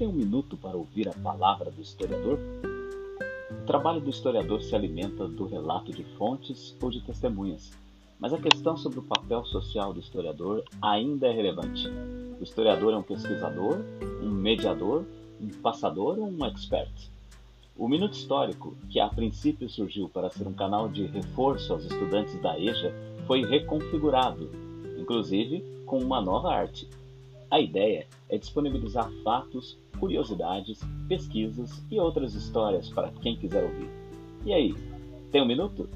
minuto para ouvir a palavra do historiador? O trabalho do historiador se alimenta do relato de fontes ou de testemunhas, mas a questão sobre o papel social do historiador ainda é relevante. O historiador é um pesquisador, um mediador, um passador ou um expert? O Minuto Histórico, que a princípio surgiu para ser um canal de reforço aos estudantes da EJA, foi reconfigurado, inclusive com uma nova arte. A ideia é disponibilizar fatos, curiosidades, pesquisas e outras histórias para quem quiser ouvir. E aí, tem um minuto?